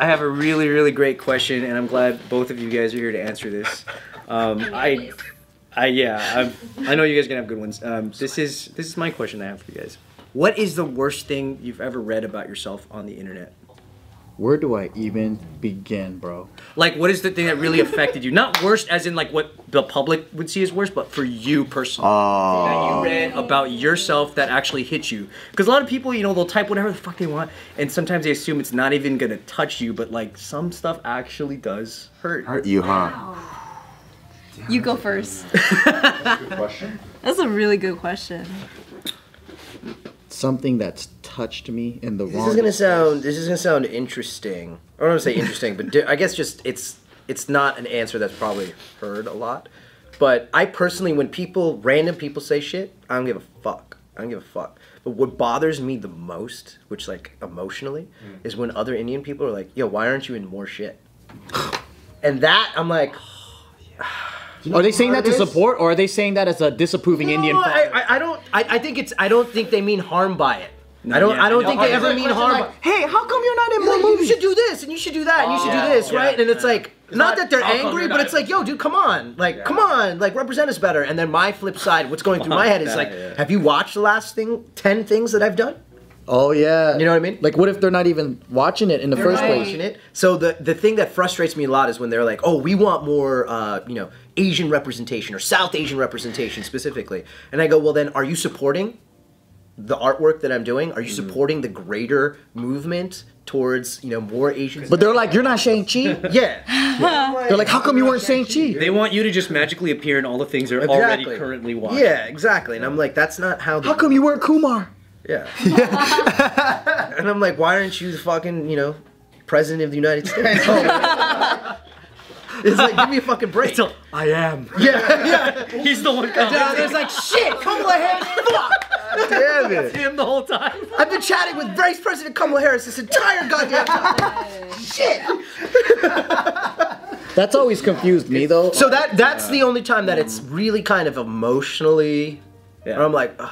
I have a really, really great question, and I'm glad both of you guys are here to answer this. Um, I, I yeah, i I know you guys are gonna have good ones. Um, this is this is my question I have for you guys. What is the worst thing you've ever read about yourself on the internet? Where do I even begin, bro? Like, what is the thing that really affected you? Not worst, as in like what the public would see as worst, but for you personally. that you read about yourself that actually hit you. Because a lot of people, you know, they'll type whatever the fuck they want, and sometimes they assume it's not even gonna touch you, but like some stuff actually does hurt. Hurt you, huh? You go first. Good question. That's a really good question. Something that's touched me in the wrong. This is gonna sound. This is gonna sound interesting. I don't want to say interesting, but di- I guess just it's it's not an answer that's probably heard a lot. But I personally, when people, random people say shit, I don't give a fuck. I don't give a fuck. But what bothers me the most, which like emotionally, mm. is when other Indian people are like, "Yo, why aren't you in more shit?" And that I'm like, Are they saying that to support, or are they saying that as a disapproving Indian? No, father? I, I, I don't. I, I think it's. I don't think they mean harm by it. I don't. yeah, I don't no, think they ever mean harm. by- hey, how come you're not in You're more like, you should do this and you should do that and you should yeah, do this, yeah, right? And it's yeah. like not that they're angry, but it's like, yo, dude, come on, like, come on, like, represent us better. And then my flip side, what's going through my head is like, yeah. have you watched the last thing, ten things that I've done? Oh yeah. You know what I mean? Like, what if they're not even watching it in the first right. place? Watching it. So the the thing that frustrates me a lot is when they're like, oh, we want more, uh, you know, Asian representation or South Asian representation specifically. And I go, well, then, are you supporting? The artwork that I'm doing, are you mm. supporting the greater movement towards you know more Asians? But they're like, you're not Shang Chi. yeah, They're like, how come you weren't Shang Chi? They want you to just magically appear in all the things they're Exactly. already currently watching. Yeah, exactly. And I'm like, that's not how. The, How come you weren't Kumar? Yeah. and I'm like, why aren't you the fucking, you know, president of the United States? it's like, give me a fucking break. So, I am. yeah, yeah. He's the one coming. Down there's like, shit, Kamala Harris, fuck. Damn it. him the whole time. I've been chatting with Vice President Kamala Harris this entire goddamn time. shit. That's always confused me though. So that that's the only time that it's really kind of emotionally, Yeah. I'm like, ugh,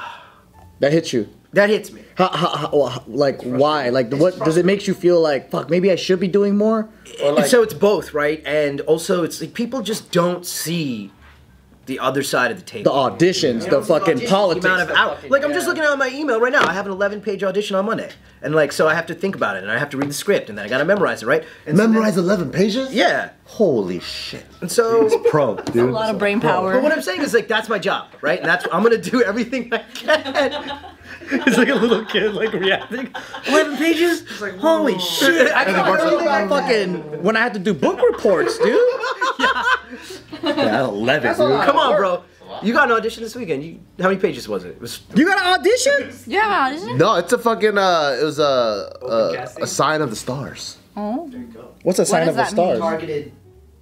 that hits you. that hits me. How, how, how, like why? Like what does it make you feel like? Fuck, maybe I should be doing more. Like, so it's both, right? And also, it's like people just don't see the other side of the table. the auditions, the fucking The politics. amount of out- like I'm just looking at my email right now. I have an 11 page audition on Monday, and like so I have to think about it, and I have to read the script, and then I gotta memorize it, right? And so then- Memorize 11 pages? yeah. Holy shit. And so, Pro, dude. A lot of brain power. but what I'm saying is like that's my job, right? And that's I'm gonna do everything I can. He's like a little kid, like reacting. Eleven pages. Holy shit! I got everything I fucking when I had to do book reports, dude. Yeah, 11, dude. Come on, bro. You got an audition this weekend. You, how many pages was it? It was You got an audition? yeah, isn't? No, it's a fucking, uh, it was a, a, a sign of the stars. Oh. What's a sign does of the that mean? stars? targeted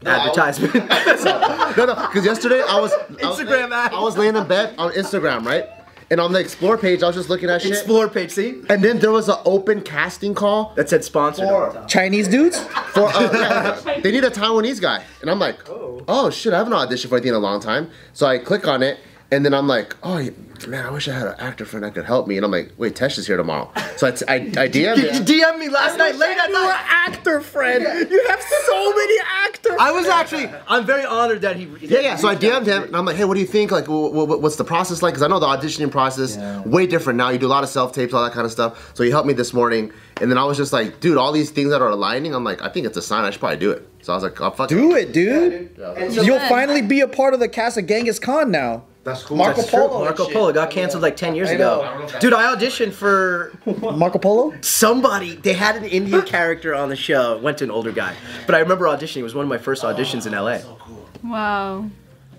advertisement. No, no, because yesterday I was I was- Instagram ad. I was laying in bed on Instagram, right? And on the explore page, I was just looking at shit. Explore page, see? And then there was an open casting call That said sponsored. on the top. Chinese dudes? for uh, yeah, they need a Taiwanese guy, and I'm like, oh shit, I haven't auditioned for anything in a long time. So I click on it, and then I'm like, oh man, I wish I had an actor friend that could help me. And I'm like, wait, Tesh is here tomorrow. So I, I, I DM'd You. DM'd me last night, late at night. You're actor friend. You have so many actors. I was actually, I'm very honored that he. Yeah, yeah. So I DM'd him, and I'm like, hey, what do you think? Like, wh- wh- what's the process like? Because I know the auditioning process way different now. You do a lot of self tapes, all that kind of stuff. So he helped me this morning, and then I was just like, dude, all these things that are aligning. I'm like, I think it's a sign. I should probably do it. So I was like, I'll fuck Do it, dude. And so You'll then- finally be a part of the cast of Genghis Khan now. That's cool. Marco That's. Polo. and Marco shit. Polo got canceled like 10 years I ago. know. Dude, I auditioned for Marco Polo? somebody. They had an Indian character on the show. Went to an older guy. But I remember auditioning. It was one of my first auditions in LA. So cool. Wow.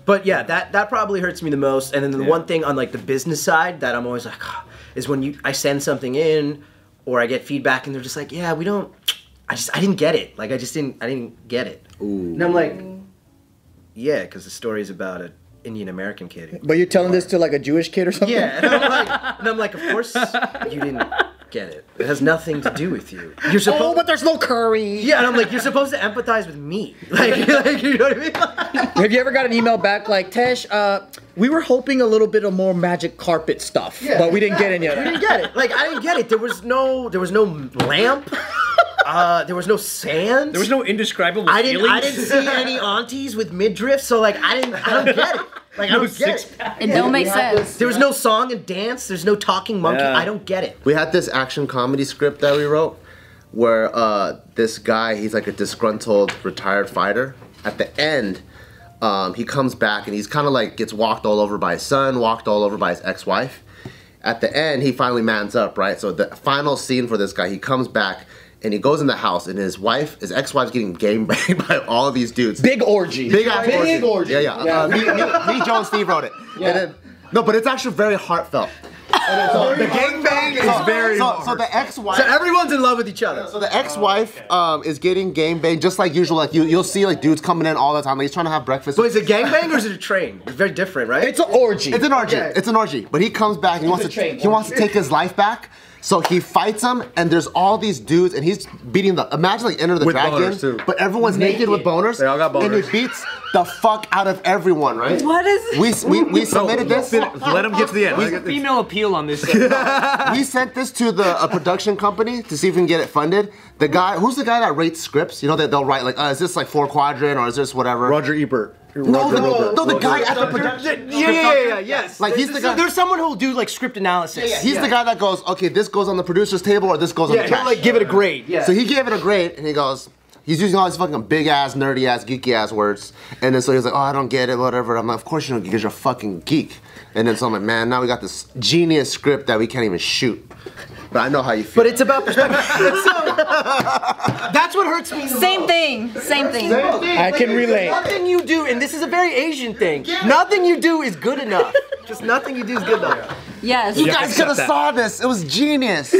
But yeah, that that probably hurts me the most. And then the one thing on like the business side that I'm always like "Ah," is when you I send something in or I get feedback and they're just like, yeah, we don't. I just I didn't get it. Like I just didn't I didn't get it. And I'm like, yeah, because the story is about an Indian American kid. But you're telling this to like a Jewish kid or something? Yeah, and I'm like, and I'm like, of course you didn't get it. It has nothing to do with you. You're supposed. Oh, but there's no curry. yeah, and I'm like, you're supposed to empathize with me. Like, like you know what I mean? Have you ever got an email back like, Tesh, uh, we were hoping a little bit of more magic carpet stuff, but we didn't get any of I that. didn't get it. Like I didn't get it. There was no there was no lamp. uh, there was no sand. There was no indescribable I didn't. feelings. I didn't see any aunties with midriff, so like I didn't. I don't get it. Like I don't get six it. pack. It don't make sense. There was no song and dance. There's no talking monkey. Yeah. I don't get it. We had this action comedy script that we wrote where uh, this guy, he's like a disgruntled retired fighter. At the end, um, he comes back and he's kind of like gets walked all over by his son, walked all over by his ex-wife. At the end, he finally mans up, right? So the final scene for this guy, he comes back and he goes in the house and his wife, his ex-wife's getting game banged by all of these dudes. Big orgy. Big ass Big orgy. Yeah, yeah. Uh, me, me, me, Joe, and Steve wrote it. And then, no, but it's actually very heartfelt. And so, the gangbang is very. So, so the ex-wife. So everyone's in love with each other. So the ex-wife um, is getting game banged just like usual. Like you, you'll see like dudes coming in all the time. Like he's trying to have breakfast. So is it gangbang or is it a train? It's very different, right? It's an orgy. It's an orgy. It's an orgy. But he comes back and he wants to train he wants to take his life back. So he fights him, and there's all these dudes, and he's beating the. Imagine like Enter the With Dragon, too. but everyone's naked. with boners. They all got and he beats the fuck out of everyone, right? What is We we, we submitted this. Let him get to the end. Let him get to- Female appeal on this. we sent this to the a production company to see if we can get it funded. The guy, who's the guy that rates scripts? You know that they'll write like, uh, is this like four quadrant or is this whatever? Roger Ebert. No, the, Roger no, the Ebert. guy at the production. yeah, yeah, yeah, yeah, yes. Like, he's the guy- There's someone who'll do like script analysis. He's the guy that goes, okay, this goes on the producer's table or this goes on Yeah, the he'll trash. like give it a grade. Yeah. So he gave it a grade and he goes, he's using all these fucking big ass, nerdy ass, geeky ass words. And then so he's like, oh, I don't get it, whatever. I'm like, of course you don't because you're a fucking geek. And then so I'm like, man, now we got this genius script that we can't even shoot. But I know how you feel. but it's about perspective. That's what hurts me. the same thing? Same thing. I can relate. Nothing you do, and this is a very Asian thing. Nothing you do is good enough. Just nothing you do is good enough. Yes. you guys could have saw this. It was genius.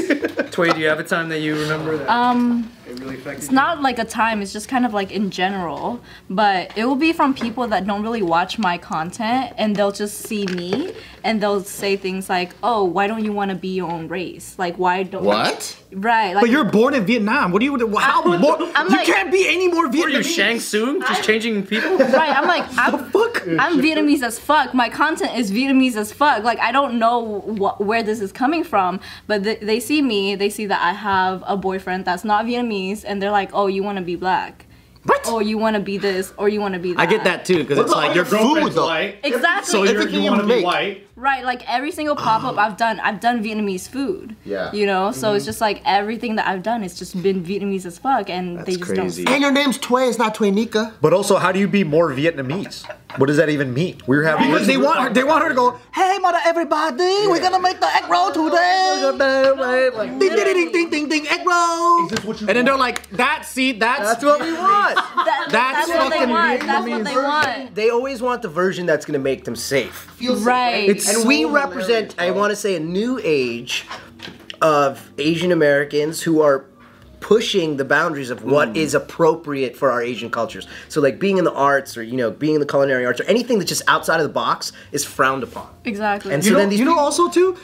Toy, do you have a time that you remember that? Um, it really affected it's not like a time. It's just kind of like in general. But it will be from people that don't really watch my content, and they'll just see me, and they'll say things like, "Oh, why don't you want to be your own race? Like, why don't?" what? Right. Like, But you're born in Vietnam. What do you? How? More, I'm you like- can't be any more What are you, Shang Tsung? Just changing people? Right, I'm like, I'm, I'm Vietnamese as fuck. My content is Vietnamese as fuck. Like, I don't know wh- where this is coming from, but th- they see me, they see that I have a boyfriend that's not Vietnamese, and they're like, oh, you want to be black. What? Or you want to be this, or you want to be that. I get that too, because it's like your Girlfriend's food. white. Exactly. So you're, you you want to be white. right, like every single pop up oh. I've done, I've done Vietnamese food. Yeah. You know, so it's mm-hmm. just like everything that I've done, it's just been Vietnamese as fuck, and they just crazy. Don't. And your name's Tway, it's not Twanika. But also, how do you be more Vietnamese? What does that even mean? We're having. Because they want her, they want her to go, hey mother everybody, we're gonna make the egg roll today. Ding ding ding ding ding ding egg roll. And then they're like, that see, that's, That's what we want. That- That's that's what they want. That's what they want. They always want the version that's gonna make them safe. Right. And we represent, I want to say, a new age of Asian Americans who are pushing the boundaries of what mm. is appropriate for our Asian cultures. So, like being in the arts, or you know, being in the culinary arts, or anything that's just outside of the box is frowned upon. exactly. And You so know, then these you know also too,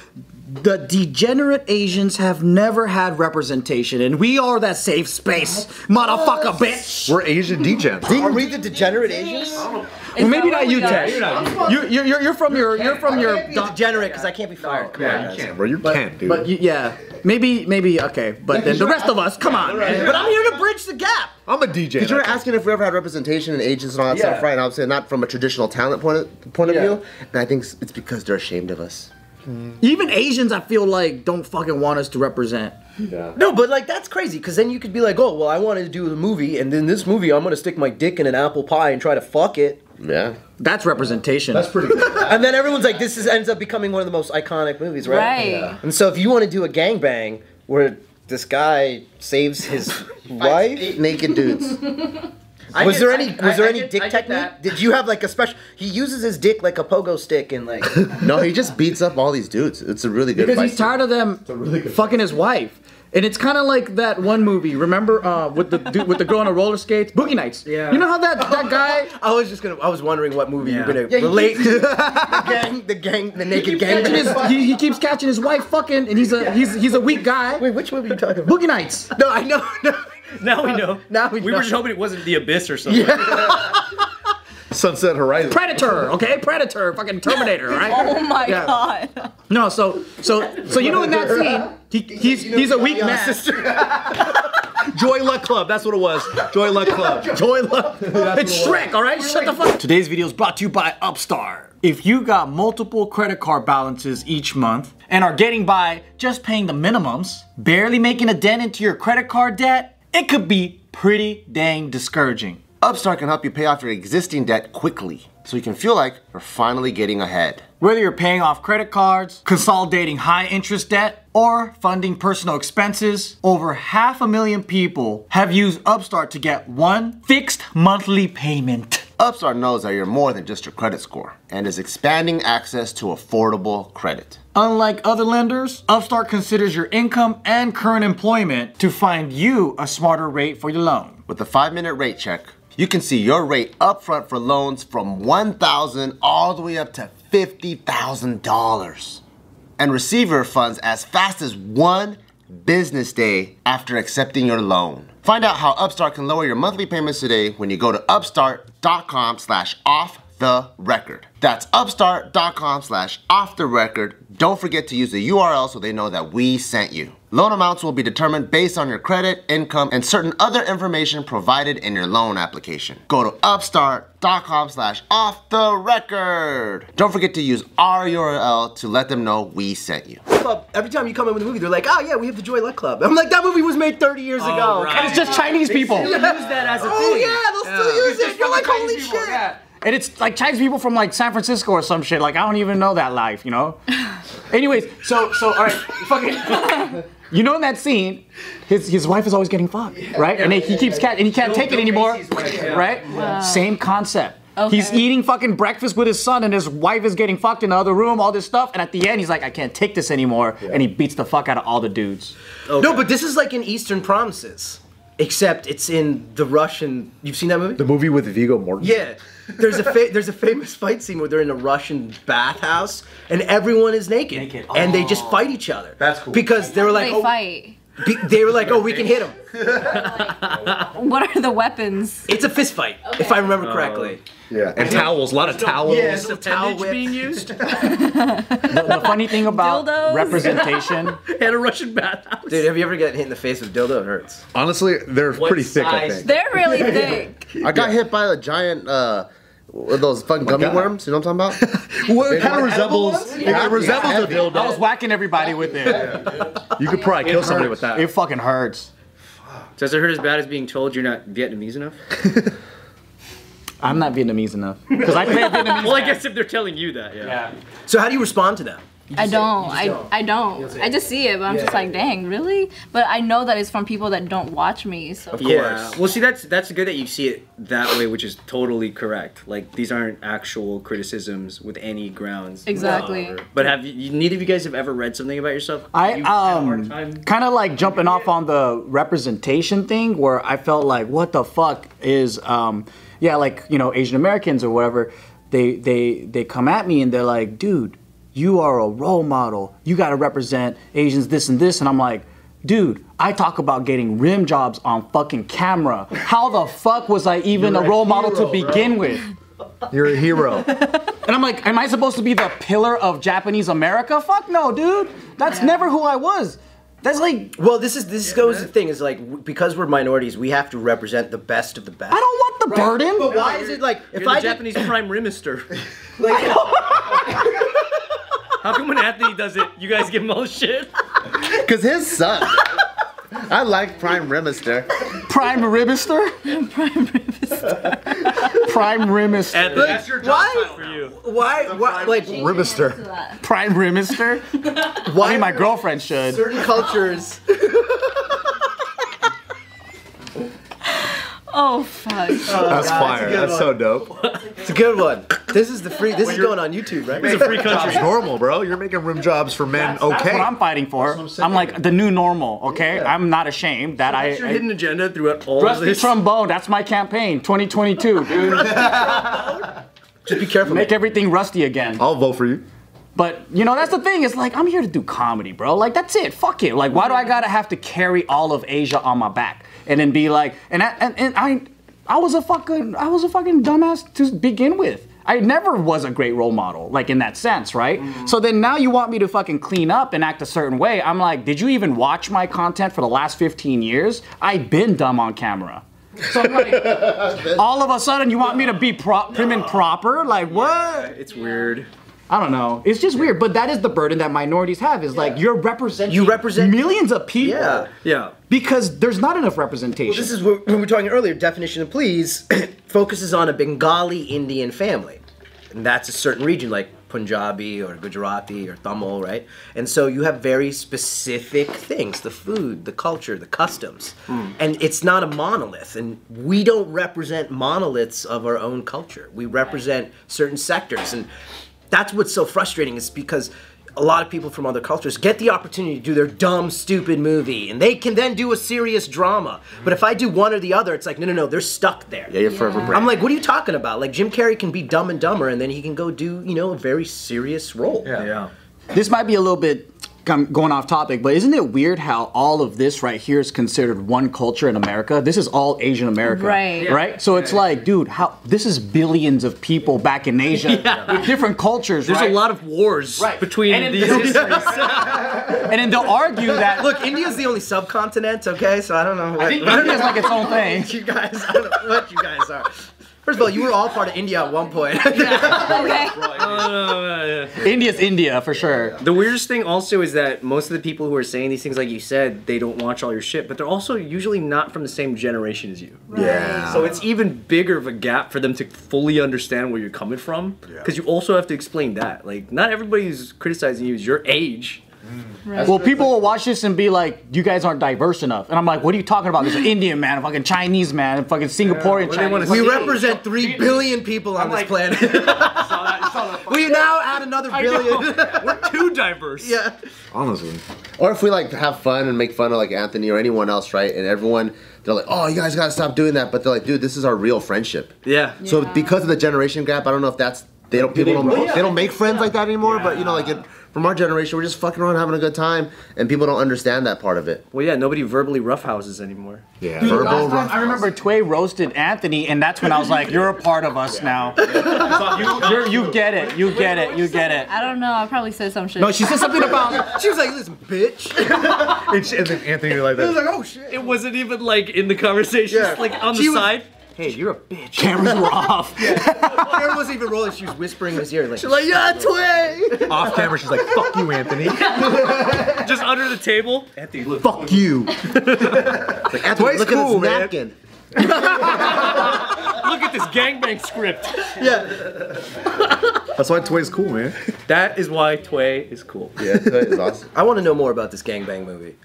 the degenerate Asians have never had representation, and we are that safe space, motherfucker, bitch. We're Asian degens. Are we the degenerate Asians? Well, maybe not you, Ted. You, you're, you're, you're from your, you're from your. Degenerate, because I can't be fired. Come on, Yeah, guys. you can't, bro. You can't, dude. But you, yeah, maybe, maybe okay. But then the rest of us, come on. But I'm here to bridge the gap. I'm a DJ. Because you were asking if we ever had representation in agents and all that stuff, right? And I would say not from a traditional talent point of, point of view. And I think it's because they're ashamed of us. Mm-hmm. Even Asians, I feel like don't fucking want us to represent. Yeah. No, but like that's crazy because then you could be like, oh, well, I wanted to do a movie, and then this movie, I'm gonna stick my dick in an apple pie and try to fuck it, Yeah. That's representation. That's pretty good. and then everyone's like, this is, ends up becoming one of the most iconic movies, right? Right. And so if you want to do a gangbang where this guy saves his wife, naked dudes. was get- there any I- was there I any get- dick technique? Did you have like a special? He uses his dick like a pogo stick and like. no, he just beats up all these dudes. It's a really good because fight. he's tired of them fucking his wife. And it's kind of like that one movie. Remember uh, with the dude, with the girl on the roller skates, Boogie Nights. Yeah. You know how that that guy. I was just gonna. I was wondering what movie Yeah. you're gonna Yeah, relate to. the gang, the gang, the naked gang. his, he, he keeps catching his wife fucking, and he's a he's he's a weak guy. Wait, which movie are you talking about? Boogie Nights. No, I know. No. Now we know. Now we We know. were just hoping it wasn't the abyss or something. Yeah. Sunset Horizon. Predator, okay, Predator, fucking Terminator, right? Oh my Yeah. god. No, so so so you know in that scene, he, he's he's a weak man. Joy Luck Club. That's what it was. Joy Luck Club. Joy Luck. It's Shrek, all right? Shut the fuck. Today's video is brought to you by Upstart. If you got multiple credit card balances each month and are getting by just paying the minimums, barely making a dent into your credit card debt, it could be pretty dang discouraging. Upstart can help you pay off your existing debt quickly so you can feel like you're finally getting ahead. Whether you're paying off credit cards, consolidating high interest debt, or funding personal expenses, over half a million people have used Upstart to get one fixed monthly payment. Upstart knows that you're more than just your credit score and is expanding access to affordable credit. Unlike other lenders, Upstart considers your income and current employment to find you a smarter rate for your loan. With the 5-minute rate check, you can see your rate upfront for loans from 1,000 all the way up to $50,000 and receive your funds as fast as one business day after accepting your loan. Find out how Upstart can lower your monthly payments today when you go to upstart.com slash off the record. That's upstart.com slash off the record. Don't forget to use the URL so they know that we sent you. Loan amounts will be determined based on your credit, income, and certain other information provided in your loan application. Go to upstart.com slash off the record. Don't forget to use our URL to let them know we sent you. Club, every time you come in with a movie, they're like, oh yeah, we have the Joy Luck Club. I'm like, that movie was made 30 years ago. right. It's just Chinese people. Use that as a Oh thing. yeah, they'll still use it. You're like, holy shit. Yeah. And it's like Chinese people from like San Francisco or some shit. Like I don't even know that life, you know. Anyways, so so all right, fucking. You know in that scene, his his wife is always getting fucked, right? and he keeps cat and he can't take it anymore, right? Same concept. He's eating fucking breakfast with his son, and his wife is getting fucked in the other room. All this stuff, and at the end, he's like, "I can't take this anymore," and he beats the fuck out of all the dudes. No, but this is like in Eastern Promises, except it's in the Russian. You've seen that movie? The movie with Viggo Mortensen. Yeah. There's a fa- there's a famous fight scene where they're in a Russian bathhouse and everyone is naked, Naked. and they just fight each other. That's cool. Because they were like, they oh, fight. be- they were like, oh, we can hit him. What are the weapons? It's a fist fight, if I remember correctly. Yeah. And towels, a lot of towels. Yes, Is a towel whip. being used? The funny thing about Dildos. representation, and a Russian bathhouse. Dude, have you ever get hit in the face with dildo? It hurts. Honestly, they're What pretty thick, I size? think. They're really thick. I got hit by a giant, uh, those fucking oh gummy God. worms. You know what I'm talking about? Well, it kind of resembles, it resembles a I was dildo. whacking everybody with it. You could probably kill somebody with that. It fucking hurts. Does it hurt as bad as being told you're not Vietnamese enough? I'm not Vietnamese enough because I play a Vietnamese. Well, I guess if they're telling you that, yeah. Yeah. So how do you respond to them? I don't. I, I don't. I just see it, but I'm just like, dang, really? But I know that it's from people that don't watch me. So Of course. Yeah. Well, see, that's that's good that you see it that way, which is totally correct. Like these aren't actual criticisms with any grounds. Exactly. whatsoever. But have you, neither of you guys have ever read something about yourself? I You had a hard um kind of like jumping off on the representation thing where I felt like what the fuck is um yeah like you know Asian Americans or whatever they they they come at me and they're like dude you are a role model you got to represent Asians this and this and I'm like dude I talk about getting rim jobs on fucking camera how the fuck was I even a role model to begin with You're a hero. and I'm like, am I supposed to be the pillar of Japanese America? Fuck no, dude. That's never who I was. That's like, Well, this is this goes the thing is like because we're minorities, we have to represent the best of the best. I don't want the burden. But why is it like if You're I the did- Japanese prime minister. like, How come when Anthony does it, you guys give him all the shit? Cause his son. I like Prime Remister. Prime Rimister? Prime Rimister. Prime Rimister. Anthony, that's your job why- title for you. why why like Rimister. Prime Rimister? why I mean, my girlfriend should. certain cultures Oh fuck. That's fire. That's so dope. It's a good one. This is the free. This is going on YouTube, right? It's a free country. It's normal, bro. You're making room jobs for men. That's Okay. what I'm fighting for. I'm, like the new normal, okay? I'm not ashamed that I. What's your I hidden agenda throughout all of Rusty this? trombone, that's my campaign. 2022, dude. Just be careful. Make everything rusty again. I'll vote for you. But you know, that's the thing. It's like I'm here to do comedy, bro. Like that's it. Fuck it. Like why do I gotta have to carry all of Asia on my back and then be like, and I, and, and I, I was a fucking, I was a fucking dumbass to begin with. I never was a great role model, like in that sense, right? Mm. So then now you want me to fucking clean up and act a certain way. I'm like, did you even watch my content for the last 15 years? I've been dumb on camera. So I'm like, all of a sudden you want me to be pro- prim and proper? Like what? It's weird. I don't know. It's just weird, but that is the burden that minorities have. Is like you're representing You represent- millions of people. Yeah. Yeah. Because there's not enough representation. This is what when we were talking earlier. Definition of please focuses on a Bengali Indian family, and that's a certain region like Punjabi or Gujarati or Tamil, right? And so you have very specific things: the food, the culture, the customs, hmm. and it's not a monolith. And we don't represent monoliths of our own culture. We represent certain sectors, and that's what's so frustrating. Is because a lot of people from other cultures get the opportunity to do their dumb, stupid movie, and they can then do a serious drama. But if I do one or the other, it's like, no, no, no, they're stuck there. Yeah, you're forever brand. I'm like, what are you talking about? Like, Jim Carrey can be dumb and dumber, and then he can go do, you know, a very serious role. Yeah. this might be a little bit com- going off topic, but isn't it weird how all of this right here is considered one culture in America? This is all Asian America, Right. Yeah. Right. So it's like, dude, how this is billions of people back in Asia with different cultures. There's right? a lot of wars Right. between And these the- histories. and then they'll argue that Look, India's the only subcontinent, okay? So I don't know. What, I think India's like its own thing. you guys, I don't know what you guys are. First of all, you were all part of India at one point. Okay. Oh, India's India for sure. The weirdest thing also is that most of the people who are saying these things, like you said, they don't watch all your shit, but they're also usually not from the same generation as you. Yeah. So it's even bigger of a gap for them to fully understand where you're coming from, because you also have to explain that. Like, not everybody who's criticizing you is your age. Well, people will watch this and be like, "You guys aren't diverse enough," and I'm like, "What are you talking about? There's an Indian man, a fucking Chinese man, a fucking Singaporean What do Chinese." we represent three billion people on this planet. we now add another billion. We're too diverse. yeah. Honestly. Or if we like have fun and make fun of like Anthony or anyone else, right? And everyone, they're like, "Oh, you guys gotta stop doing that." But they're like, "Dude, this is our real friendship." Yeah. So Yeah. because of the generation gap, I don't know if that's they don't people don't they don't make friends like that anymore. But you know, like it, from our generation, we're just fucking around having a good time, and people don't understand that part of it. Well, yeah, nobody verbally roughhouses anymore. Yeah. Verbal Last time, rough I remember Tway roasted Anthony, and that's when I was like, "You're a part of us now. you, you're, you get it. You get it. You get it." I don't know. I probably said some shit. No, she said something about. She was like, "Listen, bitch." And, she- and then Anthony like that. He was like, "Oh shit." It wasn't even like in the conversation, Yeah. just like on the was- side. Hey, you're a bitch. Cameras were off. Karen wasn't even rolling. She was whispering in his ear, like, Like, yeah, Tway! Off camera, she's like, "Fuck you, Anthony." just under the table. Anthony, look. Fuck you. like, Anthony, Twice look cool, at this man. napkin. Look at this gangbang script. Yeah. That's why Tway's cool, man. That is why Tway is cool. Yeah, it's awesome. I want to know more about this gangbang movie.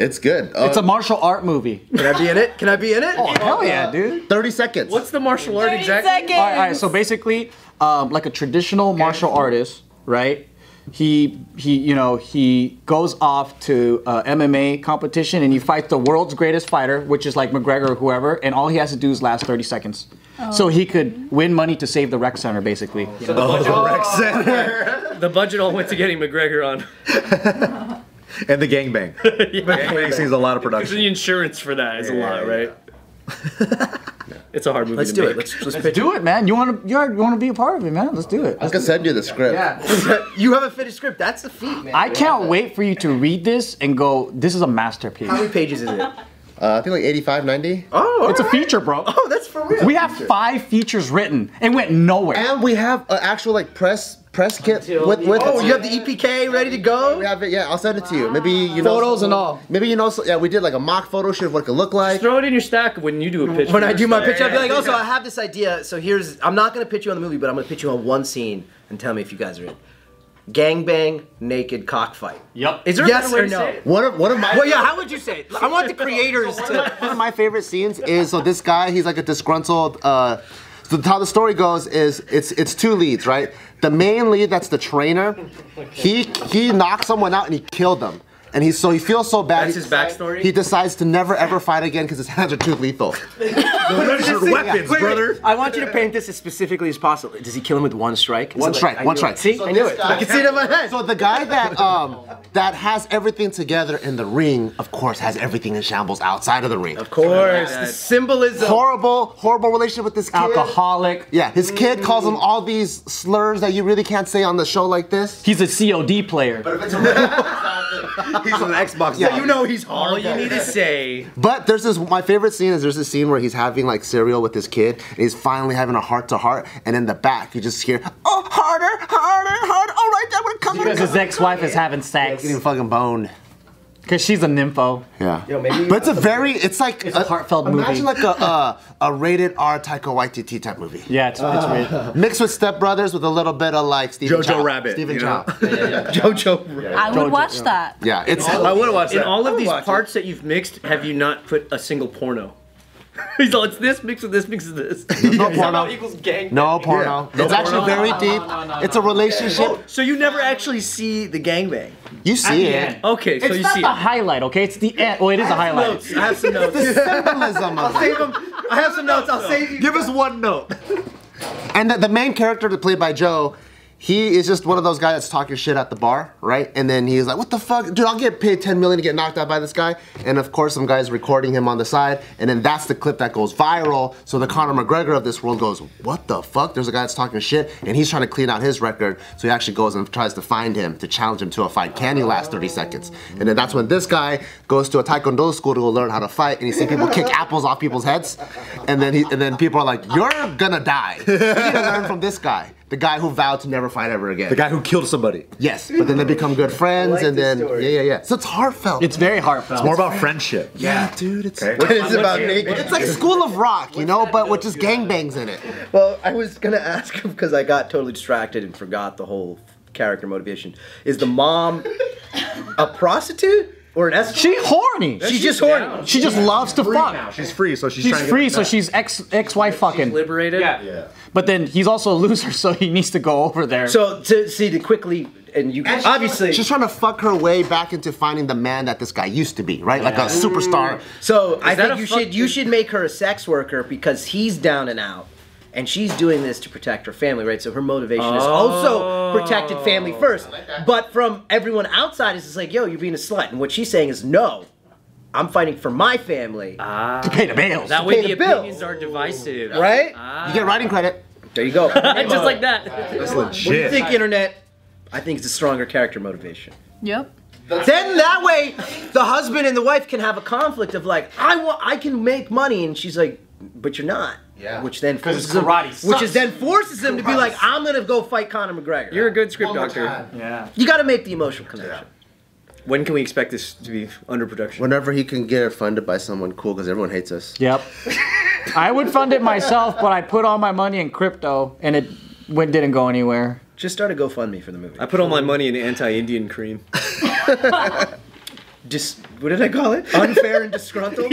It's good. Uh, It's a martial art movie. Can I be in it? Can I be in it? Oh Hell yeah, dude. 30 seconds. What's the martial art 30 exactly? seconds. All right, all right. So basically, um, like a traditional martial artist, right? He he, you know, he goes off to uh, MMA competition and he fights the world's greatest fighter, which is like McGregor or whoever, and all he has to do is last 30 seconds. So he could win money to save the rec center, basically. The rec center. The budget all went to getting McGregor on. And the gangbang. Gangbang sees a lot of Because production. the insurance for that is a lot, right? it's a hard movie Let's to do make. it. Let's, let's Let's do it, man. You want to you want to be a part of it, man. Let's do it. I was gonna send you the script. it. You have a finished script. That's the feat, man. I can't wait for you to read this and go, this is a masterpiece. How many pages is it? Uh, I think like 85, 90. Oh, It's a feature, bro. Oh, that's for real. We have five features written. It went nowhere. And we have an actual like press press kit with with Oh, you have the EPK ready to go? We have it. Yeah, I'll send it to you. Maybe you know Photos and all. Maybe you know. so- Yeah, we did like a mock photo shoot of what it could look like. Throw it in your stack when you do a pitch. When I do my pitch, I'll be like, oh, so I have this idea. So here's, I'm not gonna pitch you on the movie, but I'm gonna pitch you on one scene and tell me if you guys are in. Gangbang, naked cockfight. Yep. Is there a yes better way or to no? say it? One of one of my Well, yeah. How would you say it? I want the creators to. one of my favorite scenes is so this guy he's like a disgruntled uh so how the story goes is it's it's two leads right? The main lead that's the trainer. He he knocked someone out and he killed them and he's so he feels so bad. That's he his decides- backstory? He decides to never ever fight again because his hands are too lethal. Registered weapons, Wait, wait, brother. I want you to paint this as specifically as possible. Does he kill him with one strike? One strike, I one strike. it. See, So I knew it. guy- I can see it in my head. So the guy that um that has everything together in the ring, of course, has everything in shambles outside of the ring. Of course, the symbolism. Horrible, horrible relationship with this kid. Alcoholic. Yeah, his kid calls him all these slurs that you really can't say on the show like this. He's a COD player. But if it's a player. He's an Xbox. Yeah, guy. You know he's All hard. you need to say. But there's this. My favorite scene is there's this scene where he's having like cereal with his kid, and he's finally having a heart to heart, and in the back you just hear, "Oh, harder, harder, harder! All right, then we're coming." Because his ex-wife is having sex. Getting fucking boned. Because she's a nympho. Yeah. Yo, maybe- But it's a very. It's like It's a heartfelt imagine movie. Imagine like a, a a rated R Taika Waititi type movie. Yeah, it's, it's weird. Mixed with Step Brothers with a little bit of like Stephen Jojo Chow. Rabbit, Stephen you Chow. know? Jojo. I would watch that. Yeah, it's. I would watch that. In all of these watch it. parts that you've mixed, have you not put a single porno? He's all, it's this mixed with this mixed with this. no Somehow porno. equals gang. No porno. No it's actually porno. very deep. it's a relationship. Oh. So you never actually see the gangbang. You see it. end. Okay, so It's you not see the it. highlight, okay? It's the end. Well, it is a highlight. Notes. I have some notes. The symbolism of it. Save him. I have some notes. I'll save you. Give us one note. And the, the main character that played by Joe, he is just one of those guys that's talking shit at the bar, right? And then he's like, "What the fuck, dude? I'll get paid 10 million to get knocked out by this guy." And of course, some guy's recording him on the side, and then that's the clip that goes viral. So the Conor McGregor of this world goes, "What the fuck? There's a guy that's talking shit, and he's trying to clean out his record." So he actually goes and tries to find him to challenge him to a fight. Can he last 30 seconds? And then that's when this guy goes to a taekwondo school to go learn how to fight, and he sees people kick apples off people's heads, and then he and then people are like, "You're gonna die." You need to learn from this guy, the guy who vowed to never fight ever again. The guy who killed somebody. Yes, but then they become good friends, like and then story. yeah, yeah, yeah. So it's heartfelt. It's very heartfelt. It's more about friendship. yeah, dude. It's It's about naked. it's like School of Rock, you know, but with just gangbangs in it. Well, I was gonna ask him because I got totally distracted and forgot the whole character motivation. Is the mom a prostitute or an escort? She horny. She's just horny. She just loves to fuck. She's free, so she's, She's trying to free, get so she's ex ex-wife fucking. Liberated. Yeah. yeah. But then he's also a loser, so he needs to go over there. So to see to quickly and you obviously She's trying to fuck her way back into finding the man that this guy used to be, right? Like a superstar. So I think you fuck- should you should make her a sex worker because he's down and out. And she's doing this to protect her family, right? So her motivation is also oh. protected family first. But from everyone outside, it's just like, yo, you're being a slut. And what she's saying is, no, I'm fighting for my family. Ah. to pay the bills. That way Pay the the bill. opinions are divisive. right? Ah. You get writing credit. There you go. Just like that. That's What do you think, internet? I think it's a stronger character motivation. Yep. Then that way, the husband and the wife can have a conflict of like, I want, I can make money, and she's like, but you're not. Yeah. Which then it's forces them, karate which sucks. is then forces them to be like, I'm gonna go fight Conor McGregor. You're a good script doctor. Yeah. you got to make the emotional connection. When can we expect this to be under production? Whenever he can get it funded by someone cool, because everyone hates us. Yep. I would fund it myself, but I put all my money in crypto, and it went, didn't go anywhere. Just start a GoFundMe for the movie. I put all my money in anti-Indian cream. Just what did I call it? Unfair and disgruntled.